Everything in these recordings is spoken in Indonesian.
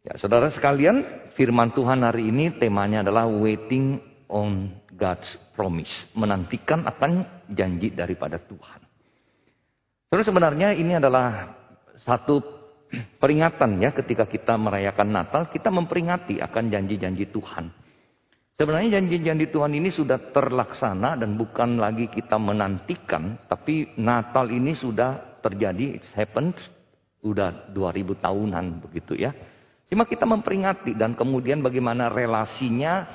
Ya, saudara sekalian, firman Tuhan hari ini temanya adalah waiting on God's promise. Menantikan akan janji daripada Tuhan. Terus sebenarnya ini adalah satu peringatan ya ketika kita merayakan Natal, kita memperingati akan janji-janji Tuhan. Sebenarnya janji-janji Tuhan ini sudah terlaksana dan bukan lagi kita menantikan, tapi Natal ini sudah terjadi, it happened, sudah 2000 tahunan begitu ya. Cuma kita memperingati dan kemudian bagaimana relasinya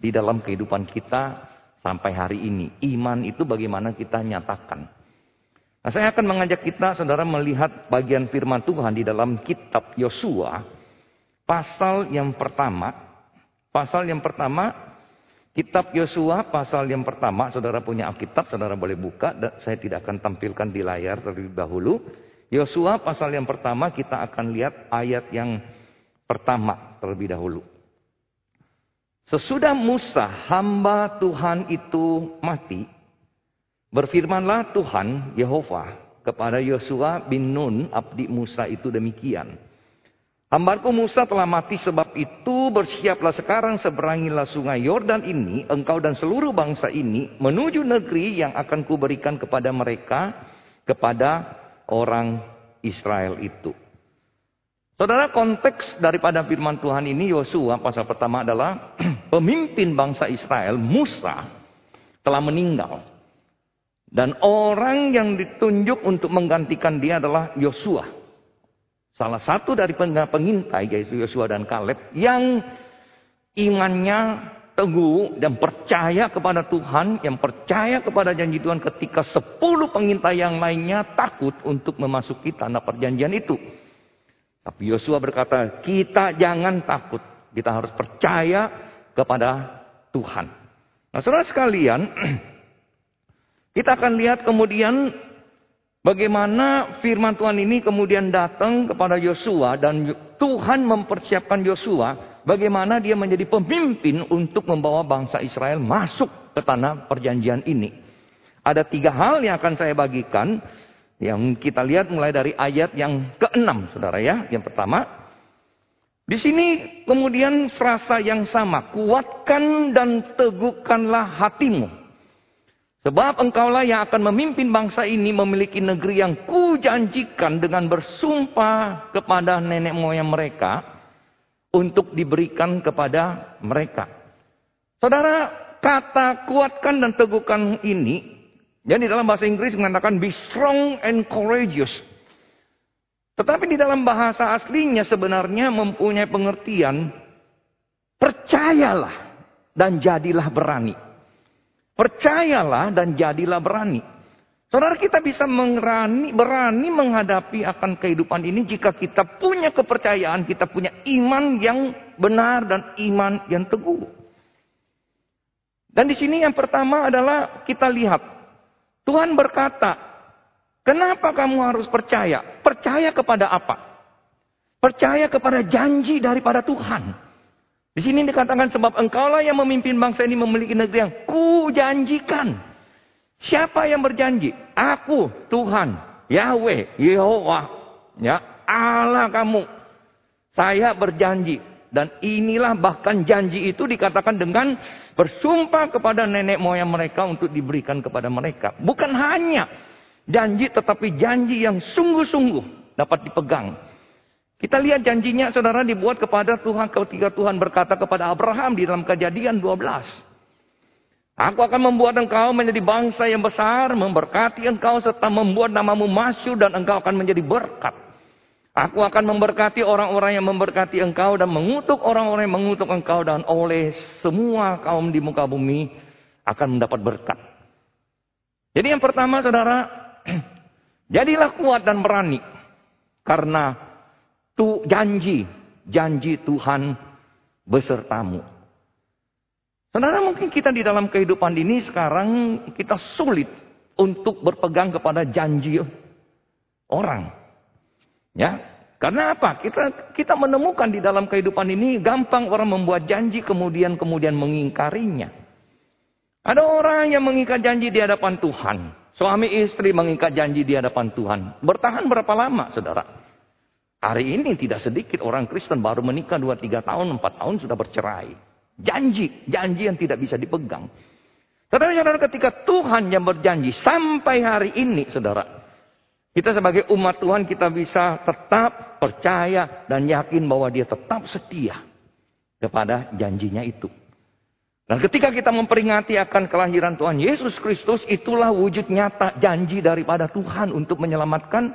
di dalam kehidupan kita sampai hari ini. Iman itu bagaimana kita nyatakan. Nah, saya akan mengajak kita saudara melihat bagian firman Tuhan di dalam kitab Yosua pasal yang pertama. Pasal yang pertama kitab Yosua pasal yang pertama saudara punya Alkitab saudara boleh buka saya tidak akan tampilkan di layar terlebih dahulu. Yosua pasal yang pertama kita akan lihat ayat yang pertama terlebih dahulu. Sesudah Musa hamba Tuhan itu mati, berfirmanlah Tuhan Yehova kepada Yosua bin Nun abdi Musa itu demikian. Hambaku Musa telah mati sebab itu bersiaplah sekarang seberangilah sungai Yordan ini engkau dan seluruh bangsa ini menuju negeri yang akan kuberikan kepada mereka kepada orang Israel itu. Saudara konteks daripada firman Tuhan ini Yosua pasal pertama adalah pemimpin bangsa Israel Musa telah meninggal. Dan orang yang ditunjuk untuk menggantikan dia adalah Yosua. Salah satu dari pengintai yaitu Yosua dan Kaleb yang imannya teguh dan percaya kepada Tuhan, yang percaya kepada janji Tuhan ketika sepuluh pengintai yang lainnya takut untuk memasuki tanah perjanjian itu. Tapi Yosua berkata, kita jangan takut. Kita harus percaya kepada Tuhan. Nah saudara sekalian, kita akan lihat kemudian bagaimana firman Tuhan ini kemudian datang kepada Yosua dan Tuhan mempersiapkan Yosua bagaimana dia menjadi pemimpin untuk membawa bangsa Israel masuk ke tanah perjanjian ini. Ada tiga hal yang akan saya bagikan yang kita lihat mulai dari ayat yang keenam, saudara ya. Yang pertama, di sini kemudian frasa yang sama, kuatkan dan teguhkanlah hatimu. Sebab engkaulah yang akan memimpin bangsa ini memiliki negeri yang kujanjikan dengan bersumpah kepada nenek moyang mereka untuk diberikan kepada mereka. Saudara, kata kuatkan dan teguhkan ini jadi dalam bahasa Inggris mengatakan be strong and courageous. Tetapi di dalam bahasa aslinya sebenarnya mempunyai pengertian percayalah dan jadilah berani. Percayalah dan jadilah berani. Saudara kita bisa berani, berani menghadapi akan kehidupan ini jika kita punya kepercayaan, kita punya iman yang benar dan iman yang teguh. Dan di sini yang pertama adalah kita lihat Tuhan berkata, kenapa kamu harus percaya? Percaya kepada apa? Percaya kepada janji daripada Tuhan. Di sini dikatakan sebab engkaulah yang memimpin bangsa ini memiliki negeri yang kujanjikan. Siapa yang berjanji? Aku, Tuhan, Yahweh, Yehova, ya, Allah kamu. Saya berjanji dan inilah bahkan janji itu dikatakan dengan bersumpah kepada nenek moyang mereka untuk diberikan kepada mereka. Bukan hanya janji tetapi janji yang sungguh-sungguh dapat dipegang. Kita lihat janjinya saudara dibuat kepada Tuhan ketika Tuhan berkata kepada Abraham di dalam kejadian 12. Aku akan membuat engkau menjadi bangsa yang besar, memberkati engkau serta membuat namamu masyur dan engkau akan menjadi berkat. Aku akan memberkati orang-orang yang memberkati engkau dan mengutuk orang-orang yang mengutuk engkau dan oleh semua kaum di muka bumi akan mendapat berkat. Jadi yang pertama saudara, jadilah kuat dan berani karena tu janji, janji Tuhan besertamu. Saudara mungkin kita di dalam kehidupan ini sekarang kita sulit untuk berpegang kepada janji orang. Ya, karena apa? Kita kita menemukan di dalam kehidupan ini gampang orang membuat janji kemudian kemudian mengingkarinya. Ada orang yang mengikat janji di hadapan Tuhan. Suami istri mengikat janji di hadapan Tuhan. Bertahan berapa lama, saudara? Hari ini tidak sedikit orang Kristen baru menikah 2-3 tahun, 4 tahun sudah bercerai. Janji, janji yang tidak bisa dipegang. Saudara-saudara ketika Tuhan yang berjanji sampai hari ini saudara. Kita sebagai umat Tuhan kita bisa tetap percaya dan yakin bahwa dia tetap setia kepada janjinya itu. Dan ketika kita memperingati akan kelahiran Tuhan Yesus Kristus, itulah wujud nyata janji daripada Tuhan untuk menyelamatkan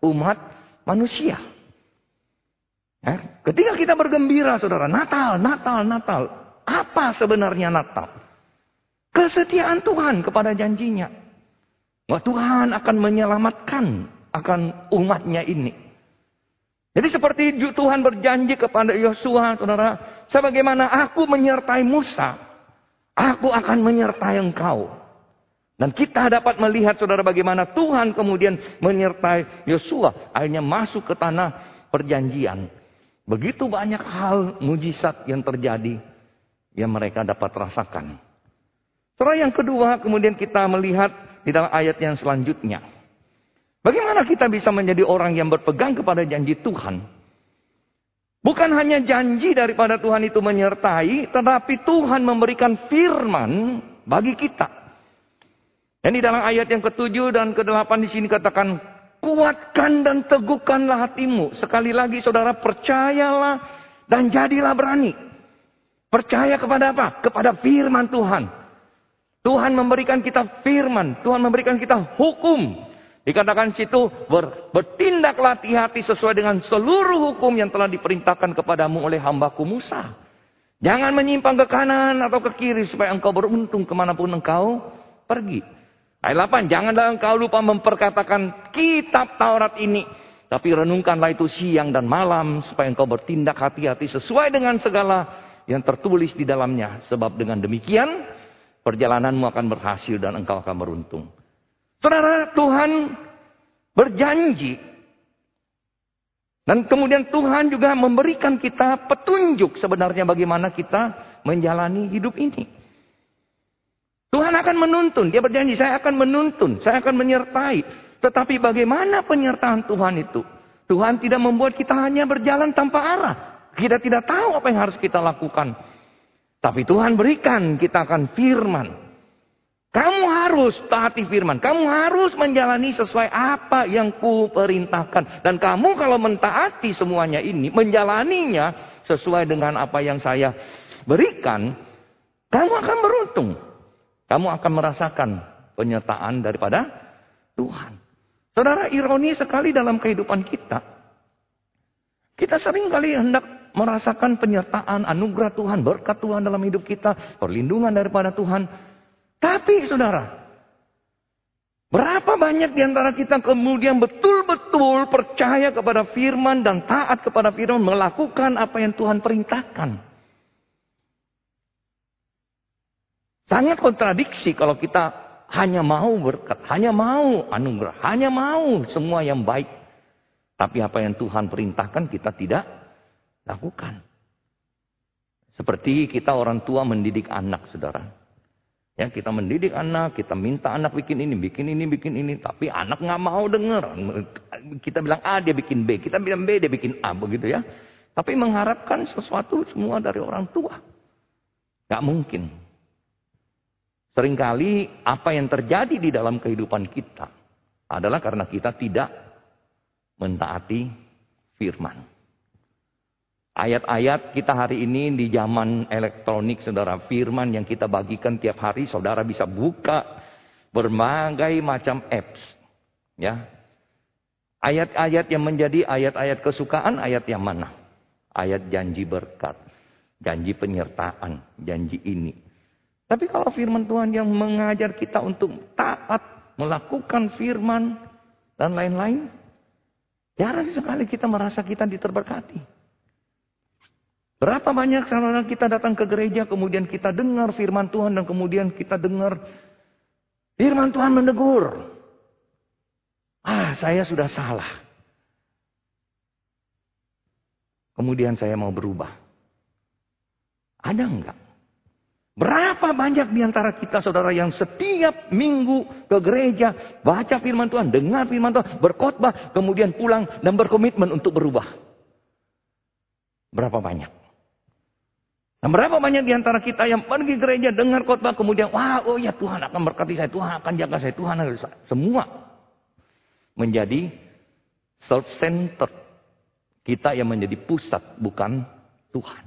umat manusia. Ya, ketika kita bergembira, saudara, Natal, Natal, Natal. Apa sebenarnya Natal? Kesetiaan Tuhan kepada janjinya. Bahwa Tuhan akan menyelamatkan akan umatnya ini. Jadi seperti Tuhan berjanji kepada Yosua, saudara, sebagaimana aku menyertai Musa, aku akan menyertai engkau. Dan kita dapat melihat saudara bagaimana Tuhan kemudian menyertai Yosua akhirnya masuk ke tanah perjanjian. Begitu banyak hal mujizat yang terjadi yang mereka dapat rasakan. Setelah yang kedua, kemudian kita melihat di dalam ayat yang selanjutnya. Bagaimana kita bisa menjadi orang yang berpegang kepada janji Tuhan? Bukan hanya janji daripada Tuhan itu menyertai, tetapi Tuhan memberikan firman bagi kita. Dan di dalam ayat yang ketujuh dan kedelapan di sini katakan, Kuatkan dan teguhkanlah hatimu. Sekali lagi saudara percayalah dan jadilah berani. Percaya kepada apa? Kepada firman Tuhan. Tuhan memberikan kita firman. Tuhan memberikan kita hukum. Dikatakan situ ber, bertindaklah hati-hati sesuai dengan seluruh hukum yang telah diperintahkan kepadamu oleh hambaku Musa. Jangan menyimpang ke kanan atau ke kiri supaya engkau beruntung ke mana pun engkau pergi. Ayat 8, janganlah engkau lupa memperkatakan kitab Taurat ini. Tapi renungkanlah itu siang dan malam supaya engkau bertindak hati-hati sesuai dengan segala yang tertulis di dalamnya. Sebab dengan demikian perjalananmu akan berhasil dan engkau akan beruntung. Saudara, Tuhan berjanji. Dan kemudian Tuhan juga memberikan kita petunjuk sebenarnya bagaimana kita menjalani hidup ini. Tuhan akan menuntun. Dia berjanji, saya akan menuntun. Saya akan menyertai. Tetapi bagaimana penyertaan Tuhan itu? Tuhan tidak membuat kita hanya berjalan tanpa arah. Kita tidak tahu apa yang harus kita lakukan. Tapi Tuhan berikan kita akan firman. Kamu harus taati firman. Kamu harus menjalani sesuai apa yang ku perintahkan. Dan kamu kalau mentaati semuanya ini, menjalaninya sesuai dengan apa yang saya berikan, kamu akan beruntung. Kamu akan merasakan penyertaan daripada Tuhan. Saudara, ironi sekali dalam kehidupan kita. Kita sering kali hendak merasakan penyertaan, anugerah Tuhan, berkat Tuhan dalam hidup kita, perlindungan daripada Tuhan. Tapi saudara, berapa banyak di antara kita kemudian betul-betul percaya kepada firman dan taat kepada firman, melakukan apa yang Tuhan perintahkan. Sangat kontradiksi kalau kita hanya mau berkat, hanya mau anugerah, hanya mau semua yang baik. Tapi apa yang Tuhan perintahkan kita tidak lakukan. Seperti kita orang tua mendidik anak, saudara. Ya, kita mendidik anak, kita minta anak bikin ini, bikin ini, bikin ini. Tapi anak nggak mau dengar. Kita bilang A, dia bikin B. Kita bilang B, dia bikin A, begitu ya. Tapi mengharapkan sesuatu semua dari orang tua. Gak mungkin. Seringkali apa yang terjadi di dalam kehidupan kita adalah karena kita tidak mentaati firman. Ayat-ayat kita hari ini di zaman elektronik saudara firman yang kita bagikan tiap hari saudara bisa buka berbagai macam apps. Ya. Ayat-ayat yang menjadi ayat-ayat kesukaan ayat yang mana? Ayat janji berkat, janji penyertaan, janji ini. Tapi kalau firman Tuhan yang mengajar kita untuk taat, melakukan firman, dan lain-lain, jarang sekali kita merasa kita diterberkati. Berapa banyak saudara kita datang ke gereja, kemudian kita dengar firman Tuhan, dan kemudian kita dengar firman Tuhan menegur. Ah, saya sudah salah. Kemudian saya mau berubah. Ada enggak? Berapa banyak di antara kita saudara yang setiap minggu ke gereja, baca firman Tuhan, dengar firman Tuhan, berkhotbah, kemudian pulang dan berkomitmen untuk berubah. Berapa banyak? Dan berapa banyak di antara kita yang pergi gereja, dengar khotbah, kemudian, wah, oh ya Tuhan akan berkati saya, Tuhan akan jaga saya, Tuhan akan Semua menjadi self-centered. Kita yang menjadi pusat, bukan Tuhan.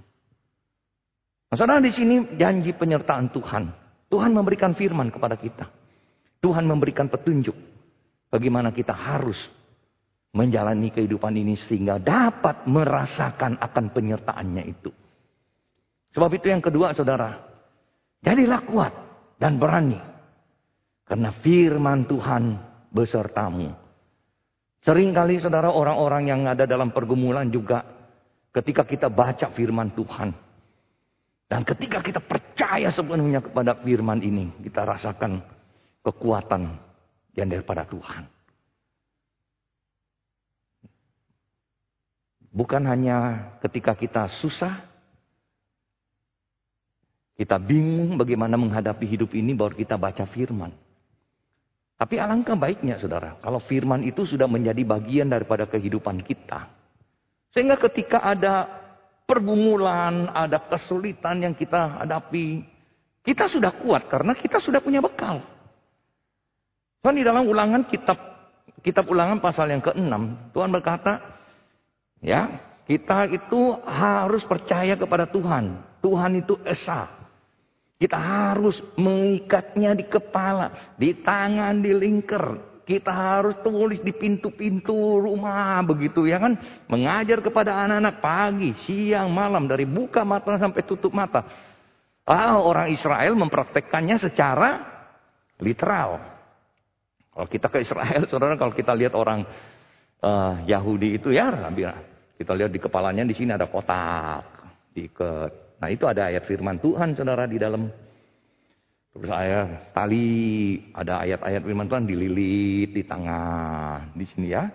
Nah, di sini janji penyertaan Tuhan. Tuhan memberikan firman kepada kita. Tuhan memberikan petunjuk bagaimana kita harus menjalani kehidupan ini sehingga dapat merasakan akan penyertaannya itu. Sebab itu yang kedua saudara, jadilah kuat dan berani. Karena firman Tuhan besertamu. Seringkali saudara orang-orang yang ada dalam pergumulan juga ketika kita baca firman Tuhan. Dan ketika kita percaya sepenuhnya kepada firman ini, kita rasakan kekuatan yang daripada Tuhan. Bukan hanya ketika kita susah, kita bingung bagaimana menghadapi hidup ini baru kita baca firman. Tapi alangkah baiknya saudara, kalau firman itu sudah menjadi bagian daripada kehidupan kita. Sehingga ketika ada pergumulan, ada kesulitan yang kita hadapi, kita sudah kuat karena kita sudah punya bekal. Tuhan di dalam ulangan kitab kitab ulangan pasal yang ke-6, Tuhan berkata, ya, kita itu harus percaya kepada Tuhan. Tuhan itu esa. Kita harus mengikatnya di kepala, di tangan, di lingkar, kita harus tulis di pintu-pintu rumah begitu ya kan. Mengajar kepada anak-anak pagi, siang, malam. Dari buka mata sampai tutup mata. Ah, orang Israel mempraktekkannya secara literal. Kalau kita ke Israel, saudara, kalau kita lihat orang uh, Yahudi itu ya, kita lihat di kepalanya di sini ada kotak, diikat. Nah itu ada ayat firman Tuhan, saudara, di dalam Terus saya tali ada ayat-ayat firman Tuhan dililit di tengah di sini ya.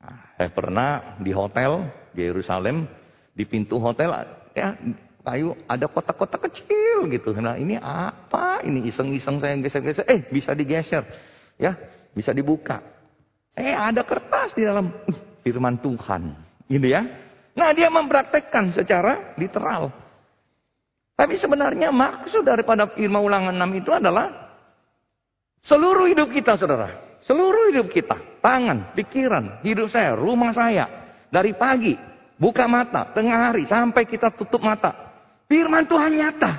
Nah, saya pernah di hotel di Yerusalem di pintu hotel ya kayu ada kotak-kotak kecil gitu. Nah ini apa? Ini iseng-iseng saya geser-geser. Eh bisa digeser ya bisa dibuka. Eh ada kertas di dalam firman Tuhan. Ini ya. Nah dia mempraktekkan secara literal. Tapi sebenarnya maksud daripada firman ulangan 6 itu adalah seluruh hidup kita saudara. Seluruh hidup kita. Tangan, pikiran, hidup saya, rumah saya. Dari pagi, buka mata, tengah hari, sampai kita tutup mata. Firman Tuhan nyata.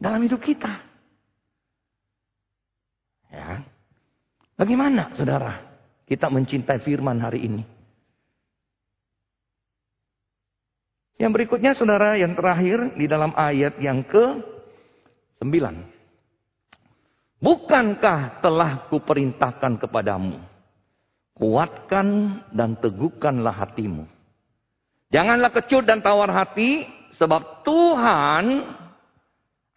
Dalam hidup kita. Ya. Bagaimana saudara kita mencintai firman hari ini? Yang berikutnya saudara yang terakhir di dalam ayat yang ke 9. Bukankah telah kuperintahkan kepadamu? Kuatkan dan teguhkanlah hatimu. Janganlah kecut dan tawar hati, sebab Tuhan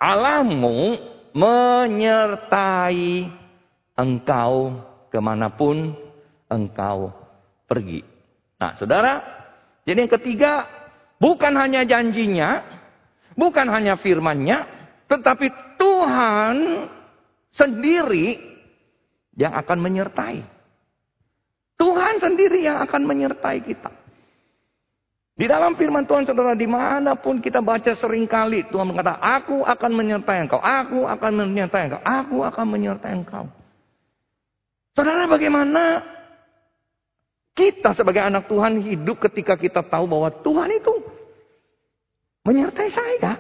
Allahmu menyertai engkau ke mana pun engkau pergi. Nah saudara, jadi yang ketiga Bukan hanya janjinya, bukan hanya firmannya, tetapi Tuhan sendiri yang akan menyertai. Tuhan sendiri yang akan menyertai kita. Di dalam firman Tuhan saudara di mana pun kita baca sering kali Tuhan berkata aku akan menyertai engkau, aku akan menyertai engkau, aku akan menyertai engkau. Saudara bagaimana kita sebagai anak Tuhan hidup ketika kita tahu bahwa Tuhan itu menyertai saya.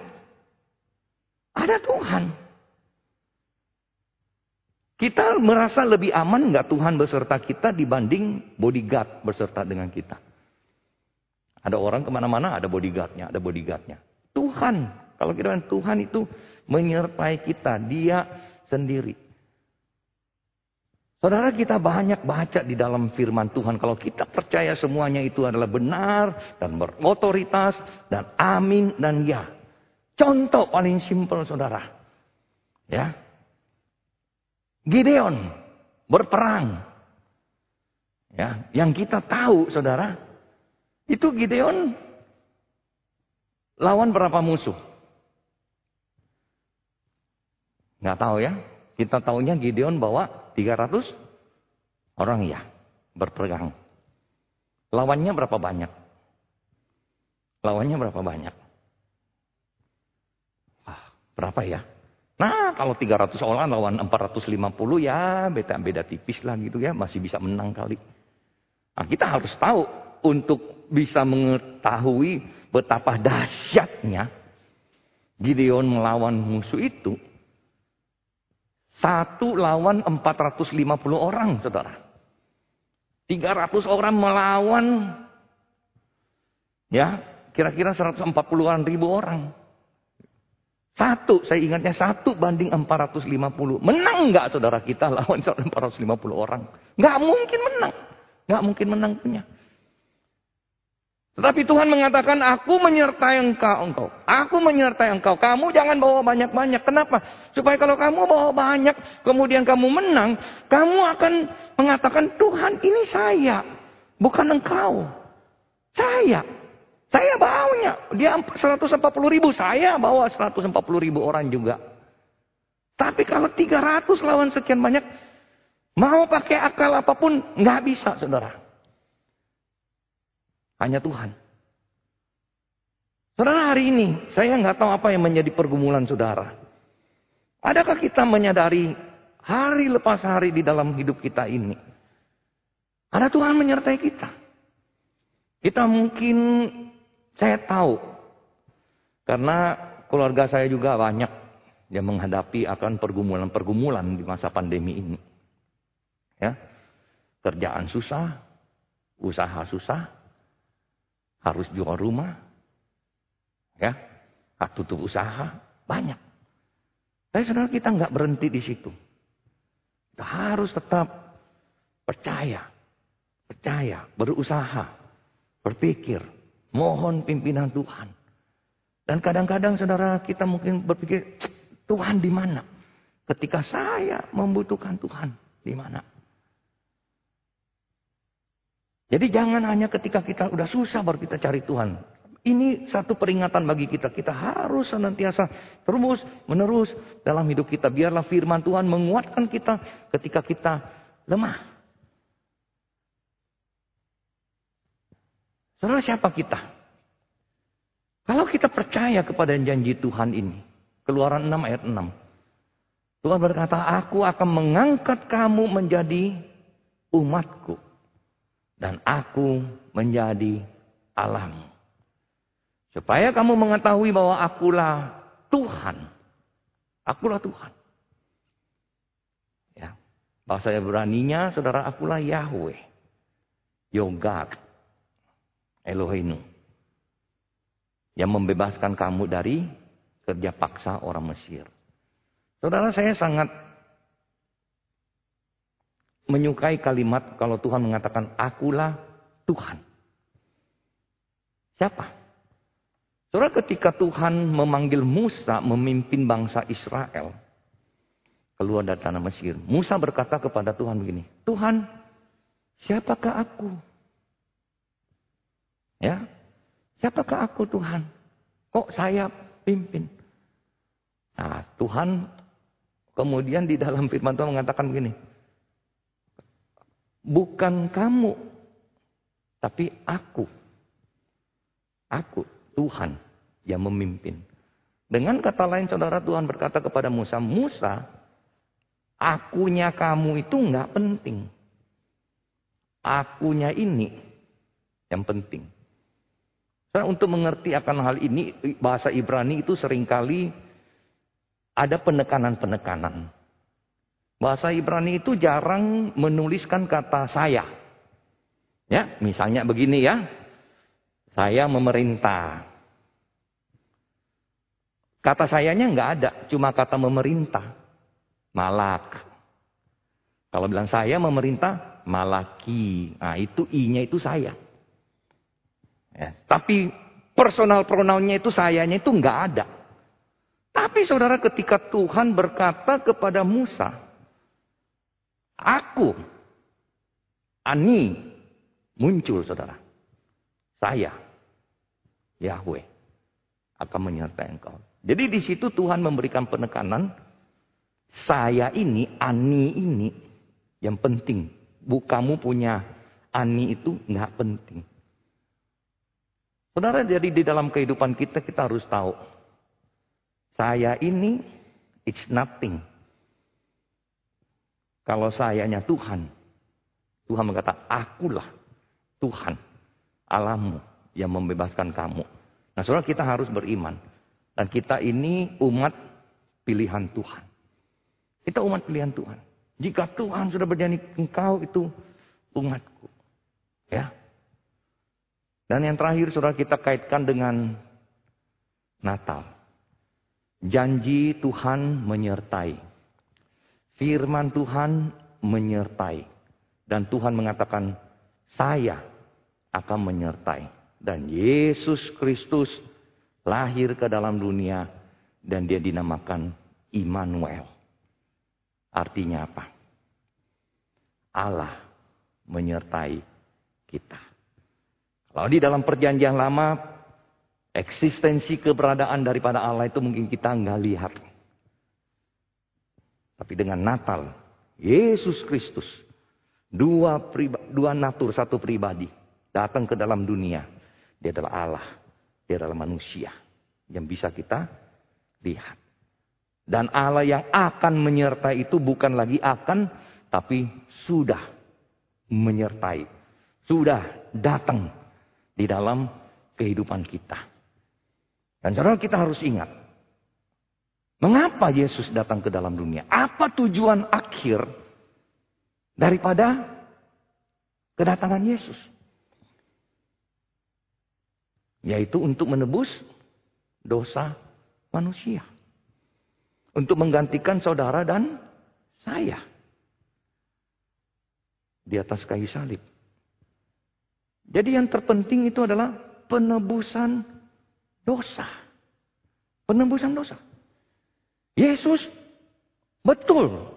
Ada Tuhan. Kita merasa lebih aman nggak Tuhan beserta kita dibanding bodyguard beserta dengan kita. Ada orang ke mana-mana ada bodyguardnya, ada bodyguardnya. Tuhan, kalau kita Tuhan itu menyertai kita, dia sendiri. Saudara kita banyak baca di dalam firman Tuhan. Kalau kita percaya semuanya itu adalah benar dan berotoritas dan amin dan ya. Contoh paling simpel saudara. Ya. Gideon berperang. Ya, yang kita tahu saudara, itu Gideon lawan berapa musuh? Nggak tahu ya. Kita tahunya Gideon bawa 300 orang ya berperang. Lawannya berapa banyak? Lawannya berapa banyak? Ah, berapa ya? Nah, kalau 300 orang lawan 450 ya beda-beda tipis lah gitu ya, masih bisa menang kali. Nah, kita harus tahu untuk bisa mengetahui betapa dahsyatnya Gideon melawan musuh itu. Satu lawan 450 orang, saudara. 300 orang melawan ya kira-kira 140-an ribu orang. Satu, saya ingatnya satu banding 450. Menang nggak saudara kita lawan 450 orang? Nggak mungkin menang. Nggak mungkin menang punya. Tetapi Tuhan mengatakan, aku menyertai engkau, engkau. Aku menyertai engkau. Kamu jangan bawa banyak-banyak. Kenapa? Supaya kalau kamu bawa banyak, kemudian kamu menang, kamu akan mengatakan, Tuhan ini saya. Bukan engkau. Saya. Saya bawanya. Dia 140 ribu. Saya bawa 140 ribu orang juga. Tapi kalau 300 lawan sekian banyak, mau pakai akal apa pun, nggak bisa saudara. Hanya Tuhan. Saudara hari ini, saya nggak tahu apa yang menjadi pergumulan saudara. Adakah kita menyadari hari lepas hari di dalam hidup kita ini? Ada Tuhan menyertai kita. Kita mungkin, saya tahu. Karena keluarga saya juga banyak yang menghadapi akan pergumulan-pergumulan di masa pandemi ini. Ya, kerjaan susah, usaha susah, harus jual rumah, ya, tutup usaha, banyak. Tapi saudara kita nggak berhenti di situ. Kita harus tetap percaya, percaya, berusaha, berpikir, mohon pimpinan Tuhan. Dan kadang-kadang saudara kita mungkin berpikir, Tuhan di mana? Ketika saya membutuhkan Tuhan, di mana? Jadi jangan hanya ketika kita udah susah baru kita cari Tuhan. Ini satu peringatan bagi kita. Kita harus senantiasa terus menerus dalam hidup kita. Biarlah firman Tuhan menguatkan kita ketika kita lemah. Saudara siapa kita? Kalau kita percaya kepada janji Tuhan ini. Keluaran 6 ayat 6. Tuhan berkata, aku akan mengangkat kamu menjadi umatku dan aku menjadi alam. Supaya kamu mengetahui bahwa akulah Tuhan. Akulah Tuhan. Ya. Bahasa Ibrani-nya saudara akulah Yahweh. Yogad. Elohim. Yang membebaskan kamu dari kerja paksa orang Mesir. Saudara saya sangat menyukai kalimat kalau Tuhan mengatakan akulah Tuhan. Siapa? Saudara ketika Tuhan memanggil Musa memimpin bangsa Israel keluar dari tanah Mesir. Musa berkata kepada Tuhan begini, Tuhan siapakah aku? Ya, siapakah aku Tuhan? Kok saya pimpin? Nah Tuhan kemudian di dalam firman Tuhan mengatakan begini, Bukan kamu, tapi aku. Aku, Tuhan yang memimpin. Dengan kata lain saudara Tuhan berkata kepada Musa, Musa, akunya kamu itu nggak penting. Akunya ini yang penting. Karena untuk mengerti akan hal ini, bahasa Ibrani itu sering kali ada penekanan-penekanan. Bahasa Ibrani itu jarang menuliskan kata saya. Ya, misalnya begini ya. Saya memerintah. Kata sayanya nggak ada, cuma kata memerintah. Malak. Kalau bilang saya memerintah, malaki. Nah itu i-nya itu saya. Ya, tapi personal pronounnya itu sayanya itu nggak ada. Tapi saudara ketika Tuhan berkata kepada Musa, Aku, Ani, muncul saudara. Saya, Yahweh, akan menyertai engkau. Jadi di situ Tuhan memberikan penekanan Saya ini, ani ini yang penting. Bu, kamu punya ani itu nggak penting. Saudara, jadi di dalam kehidupan kita, kita harus tahu. Saya ini, it's nothing. Kalau sayanya Tuhan, Tuhan berkata, akulah Tuhan, Allahmu yang membebaskan kamu. Nah saudara kita harus beriman. Dan kita ini umat pilihan Tuhan. Kita umat pilihan Tuhan. Jika Tuhan sudah berjanji engkau itu umatku. Ya. Dan yang terakhir saudara kita kaitkan dengan Natal. Janji Tuhan menyertai. Firman Tuhan menyertai. Dan Tuhan mengatakan, saya akan menyertai. Dan Yesus Kristus lahir ke dalam dunia dan dia dinamakan Immanuel. Artinya apa? Allah menyertai kita. Kalau di dalam perjanjian lama, eksistensi keberadaan daripada Allah itu mungkin kita nggak lihat. Tapi dengan Natal, Yesus Kristus, dua, dua natur, satu pribadi, datang ke dalam dunia. Dia adalah Allah, dia adalah manusia yang bisa kita lihat. Dan Allah yang akan menyertai itu bukan lagi akan, tapi sudah menyertai. Sudah datang di dalam kehidupan kita. Dan saudara kita harus ingat. Mengapa Yesus datang ke dalam dunia? Apa tujuan akhir daripada kedatangan Yesus? Yaitu untuk menebus dosa manusia untuk menggantikan saudara dan saya di atas kayu salib. Jadi yang terpenting itu adalah penebusan dosa. Penebusan dosa. Yesus betul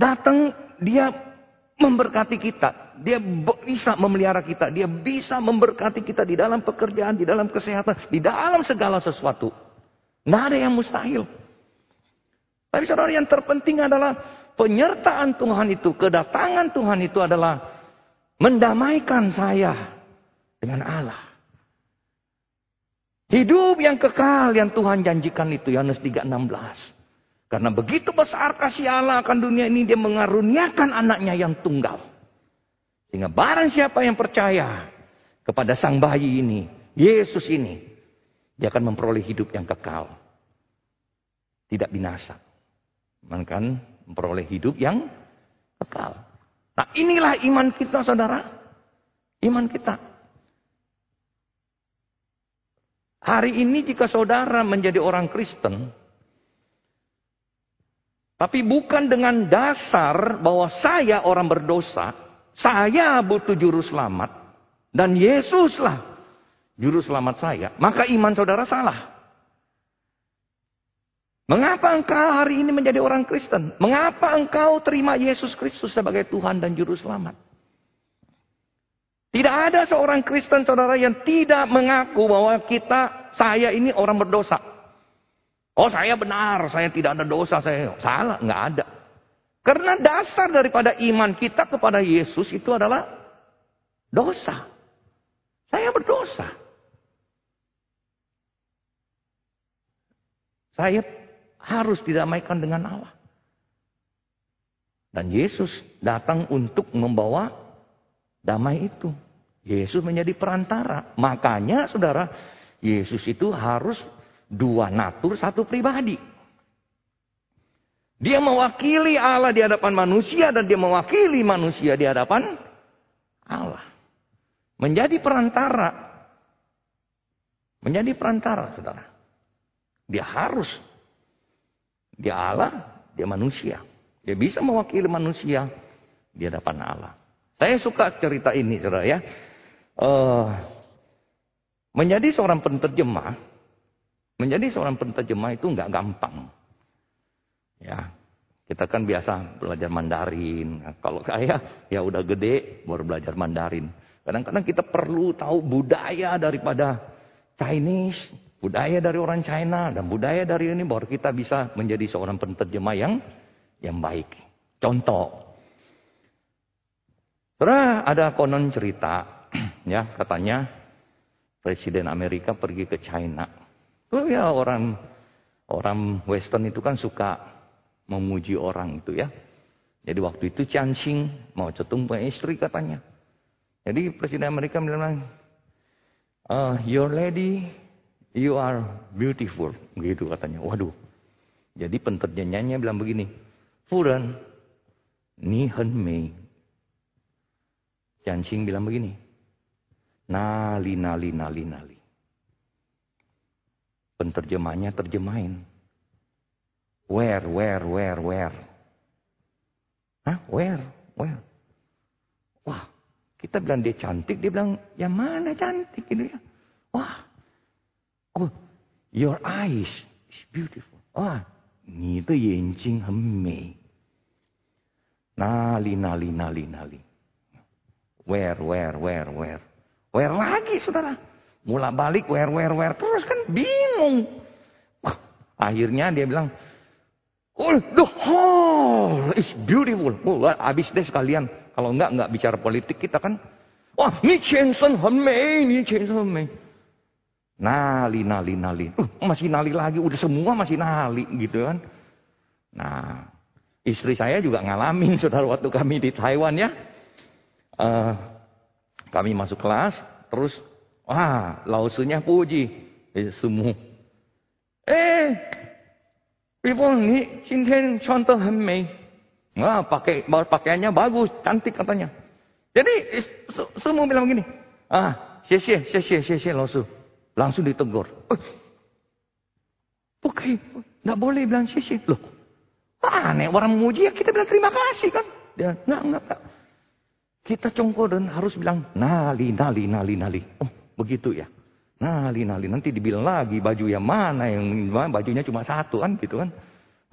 datang dia memberkati kita. Dia bisa memelihara kita. Dia bisa memberkati kita di dalam pekerjaan, di dalam kesehatan, di dalam segala sesuatu. Nggak ada yang mustahil. Tapi saudara yang terpenting adalah penyertaan Tuhan itu, kedatangan Tuhan itu adalah mendamaikan saya dengan Allah. Hidup yang kekal yang Tuhan janjikan itu Yohanes 3:16. Karena begitu besar kasih Allah akan dunia ini dia mengaruniakan anaknya yang tunggal. Sehingga barang siapa yang percaya kepada sang bayi ini, Yesus ini, dia akan memperoleh hidup yang kekal. Tidak binasa. Melainkan memperoleh hidup yang kekal. Nah inilah iman kita saudara. Iman kita. Hari ini jika saudara menjadi orang Kristen. Tapi bukan dengan dasar bahwa saya orang berdosa. Saya butuh juru selamat. Dan Yesuslah juru selamat saya. Maka iman saudara salah. Mengapa engkau hari ini menjadi orang Kristen? Mengapa engkau terima Yesus Kristus sebagai Tuhan dan Juru Selamat? Tidak ada seorang Kristen saudara yang tidak mengaku bahwa kita, saya ini orang berdosa. Oh saya benar, saya tidak ada dosa, saya salah, nggak ada. Karena dasar daripada iman kita kepada Yesus itu adalah dosa. Saya berdosa. Saya harus didamaikan dengan Allah. Dan Yesus datang untuk membawa damai itu. Yesus menjadi perantara. Makanya saudara, Yesus itu harus dua natur satu pribadi. Dia mewakili Allah di hadapan manusia dan dia mewakili manusia di hadapan Allah. Menjadi perantara. Menjadi perantara, saudara. Dia harus dia Allah, dia manusia. Dia bisa mewakili manusia di hadapan Allah. Saya suka cerita ini, saudara ya. Uh, menjadi seorang penterjemah, menjadi seorang penterjemah itu nggak gampang. Ya, kita kan biasa belajar Mandarin. Nah, kalau saya ya udah gede baru belajar Mandarin. Kadang-kadang kita perlu tahu budaya daripada Chinese, budaya dari orang China dan budaya dari ini baru kita bisa menjadi seorang penterjemah yang yang baik. Contoh. Saudara, ada konon cerita, ya katanya Presiden Amerika pergi ke China. Oh ya orang orang Western itu kan suka memuji orang itu ya. Jadi waktu itu Chansing mau cetung punya istri katanya. Jadi Presiden Amerika bilang, uh, your lady, you are beautiful. Gitu katanya. Waduh. Jadi penterjemahnya bilang begini, Furan, ni hen mei. Chansing bilang begini, Nali, nali, nali, nali. Penterjemahnya terjemahin. Where, where, where, where. Hah? Where, where. Wah, kita bilang dia cantik, dia bilang, ya mana cantik ini ya. Wah, oh, your eyes is beautiful. Wah, ni de yanjing hen mei. Nali, nali, nali, nali. Where, where, where, where. Where lagi, saudara? Mula balik where where where terus kan bingung. Akhirnya dia bilang, Oh, the whole is beautiful. Oh, habis deh sekalian. Kalau enggak, enggak bicara politik kita kan. Wah, ini Chenson Henmei, ini Chenson Henmei. Nali, nali, nali. Uh, masih nali lagi, udah semua masih nali gitu kan. Nah, istri saya juga ngalamin saudara waktu kami di Taiwan ya. Uh, kami masuk kelas, terus Wah, lausunya puji. Eh, semua. Eh, people ini cinten contoh hemei. Wah, pakai pakaiannya bagus, cantik katanya. Jadi eh, semua bilang begini. Ah, sese, sese, sese, lausu. Langsung ditegur. Oh, nggak boleh bilang sese. Loh, ah, aneh orang memuji ya kita bilang terima kasih kan. Dia, nggak, nggak, nggak. Kita congkoden harus bilang nali, nali, nali, nali. Oh, begitu ya. Nali, nali. Nanti dibilang lagi baju yang mana yang bajunya cuma satu kan gitu kan.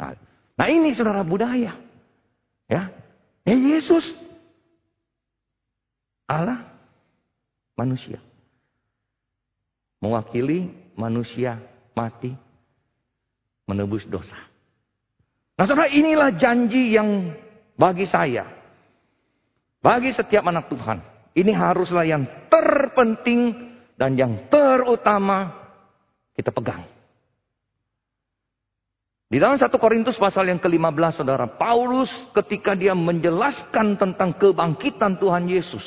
Nah, nah ini saudara budaya. Ya. Eh Yesus Allah manusia. Mewakili manusia mati menebus dosa. Nah saudara inilah janji yang bagi saya bagi setiap anak Tuhan, ini haruslah yang terpenting dan yang terutama kita pegang. Di dalam satu Korintus pasal yang ke-15 Saudara, Paulus ketika dia menjelaskan tentang kebangkitan Tuhan Yesus.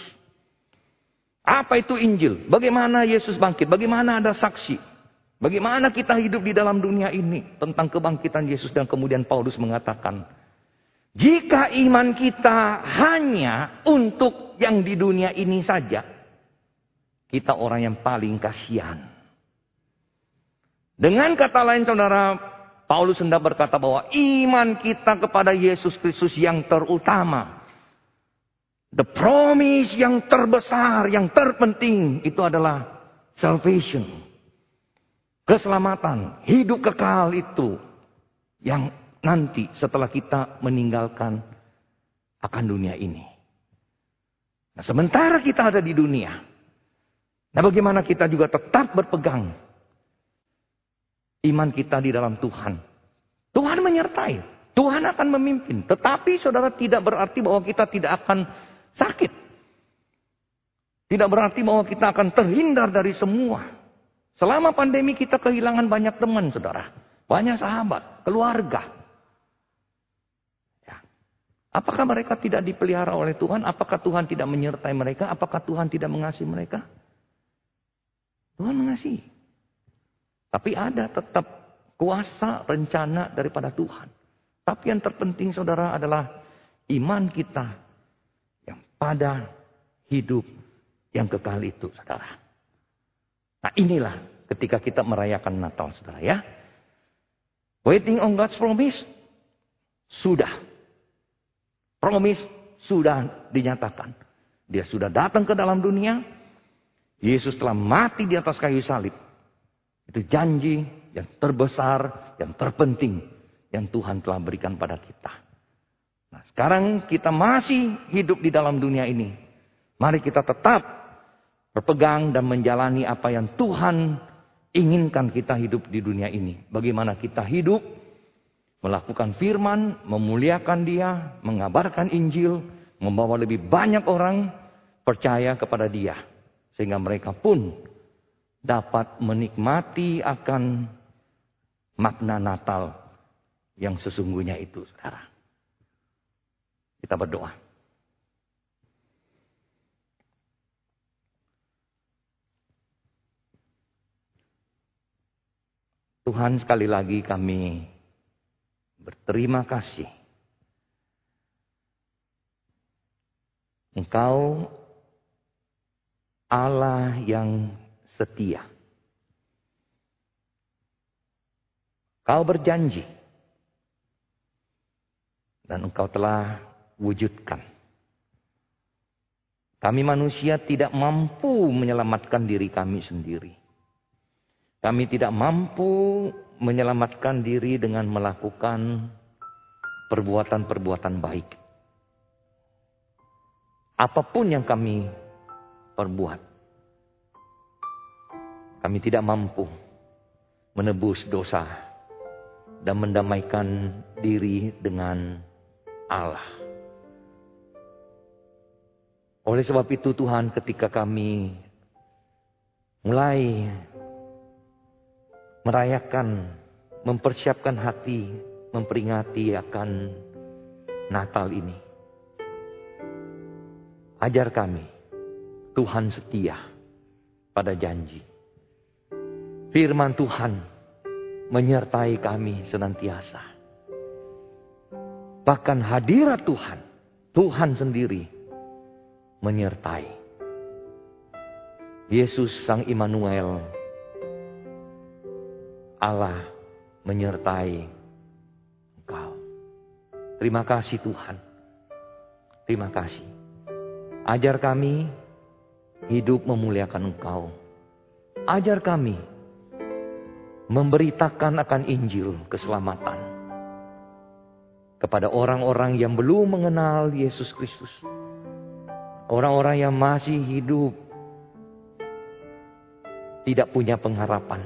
Apa itu Injil? Bagaimana Yesus bangkit? Bagaimana ada saksi? Bagaimana kita hidup di dalam dunia ini tentang kebangkitan Yesus dan kemudian Paulus mengatakan, jika iman kita hanya untuk yang di dunia ini saja, kita orang yang paling kasihan. Dengan kata lain saudara, Paulus hendak berkata bahwa iman kita kepada Yesus Kristus yang terutama. The promise yang terbesar, yang terpenting itu adalah salvation. Keselamatan, hidup kekal itu yang nanti setelah kita meninggalkan akan dunia ini. Nah, sementara kita ada di dunia, nah bagaimana kita juga tetap berpegang iman kita di dalam Tuhan. Tuhan menyertai, Tuhan akan memimpin. Tetapi saudara tidak berarti bahwa kita tidak akan sakit. Tidak berarti bahwa kita akan terhindar dari semua. Selama pandemi kita kehilangan banyak teman saudara. Banyak sahabat, keluarga. Apakah mereka tidak dipelihara oleh Tuhan? Apakah Tuhan tidak menyertai mereka? Apakah Tuhan tidak mengasihi mereka? Tuhan mengasihi. Tapi ada tetap kuasa rencana daripada Tuhan. Tapi yang terpenting saudara adalah iman kita yang pada hidup yang kekal itu saudara. Nah inilah ketika kita merayakan Natal saudara ya. Waiting on God's promise. Sudah. Promis sudah dinyatakan. Dia sudah datang ke dalam dunia. Yesus telah mati di atas kayu salib. Itu janji yang terbesar, yang terpenting yang Tuhan telah berikan pada kita. Nah, sekarang kita masih hidup di dalam dunia ini. Mari kita tetap berpegang dan menjalani apa yang Tuhan inginkan kita hidup di dunia ini. Bagaimana kita hidup melakukan firman, memuliakan dia, mengabarkan Injil, membawa lebih banyak orang percaya kepada dia. Sehingga mereka pun dapat menikmati akan makna Natal yang sesungguhnya itu, saudara. Kita berdoa. Tuhan sekali lagi kami berterima kasih. Engkau Allah yang setia. Kau berjanji. Dan engkau telah wujudkan. Kami manusia tidak mampu menyelamatkan diri kami sendiri. Kami tidak mampu menyelamatkan diri dengan melakukan perbuatan-perbuatan baik. Apa pun yang kami perbuat, kami tidak mampu menebus dosa dan mendamaikan diri dengan Allah. Oleh sebab itu Tuhan ketika kami mulai merayakan, mempersiapkan hati, memperingati akan Natal ini. Ajar kami, Tuhan setia pada janji. Firman Tuhan menyertai kami senantiasa. Bahkan hadirat Tuhan, Tuhan sendiri menyertai. Yesus Sang Immanuel Allah menyertai engkau. Terima kasih Tuhan. Terima kasih. Ajar kami hidup memuliakan Engkau. Ajar kami memberitakan akan Injil keselamatan kepada orang-orang yang belum mengenal Yesus Kristus. Orang-orang yang masih hidup tidak punya pengharapan.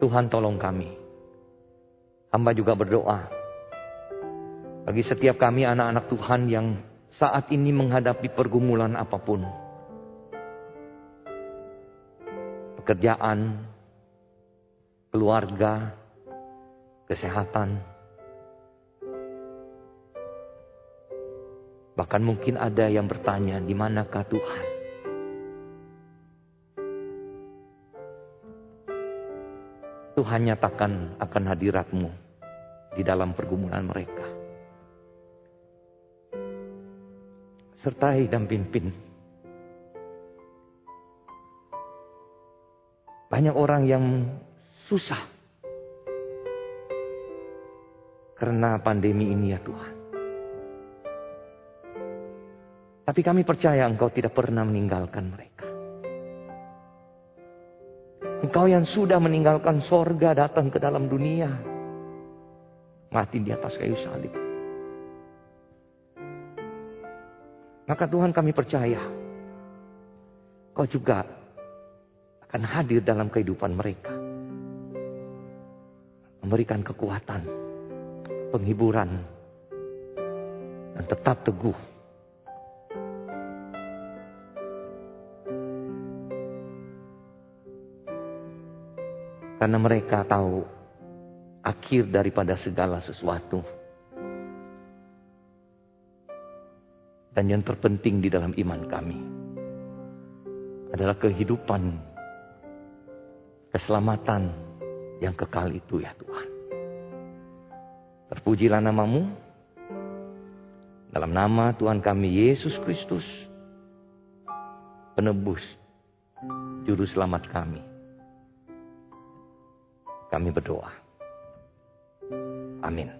Tuhan tolong kami. Hamba juga berdoa. Bagi setiap kami anak-anak Tuhan yang saat ini menghadapi pergumulan apa pun. Pekerjaan, keluarga, kesehatan. Bahkan mungkin ada yang bertanya, di manakah Tuhan? Tuhan nyatakan akan hadiratmu di dalam pergumulan mereka. Sertai dan pimpin. Banyak orang yang susah karena pandemi ini ya Tuhan. Tapi kami percaya Engkau tidak pernah meninggalkan mereka. Engkau yang sudah meninggalkan sorga datang ke dalam dunia. Mati di atas kayu salib. Maka Tuhan kami percaya. Kau juga akan hadir dalam kehidupan mereka. Memberikan kekuatan, penghiburan, dan tetap teguh Karena mereka tahu akhir daripada segala sesuatu. Dan yang terpenting di dalam iman kami adalah kehidupan, keselamatan yang kekal itu ya Tuhan. Terpujilah namamu. Dalam nama Tuhan kami Yesus Kristus. Penebus. Juru selamat kami. Kami berdoa. Amin.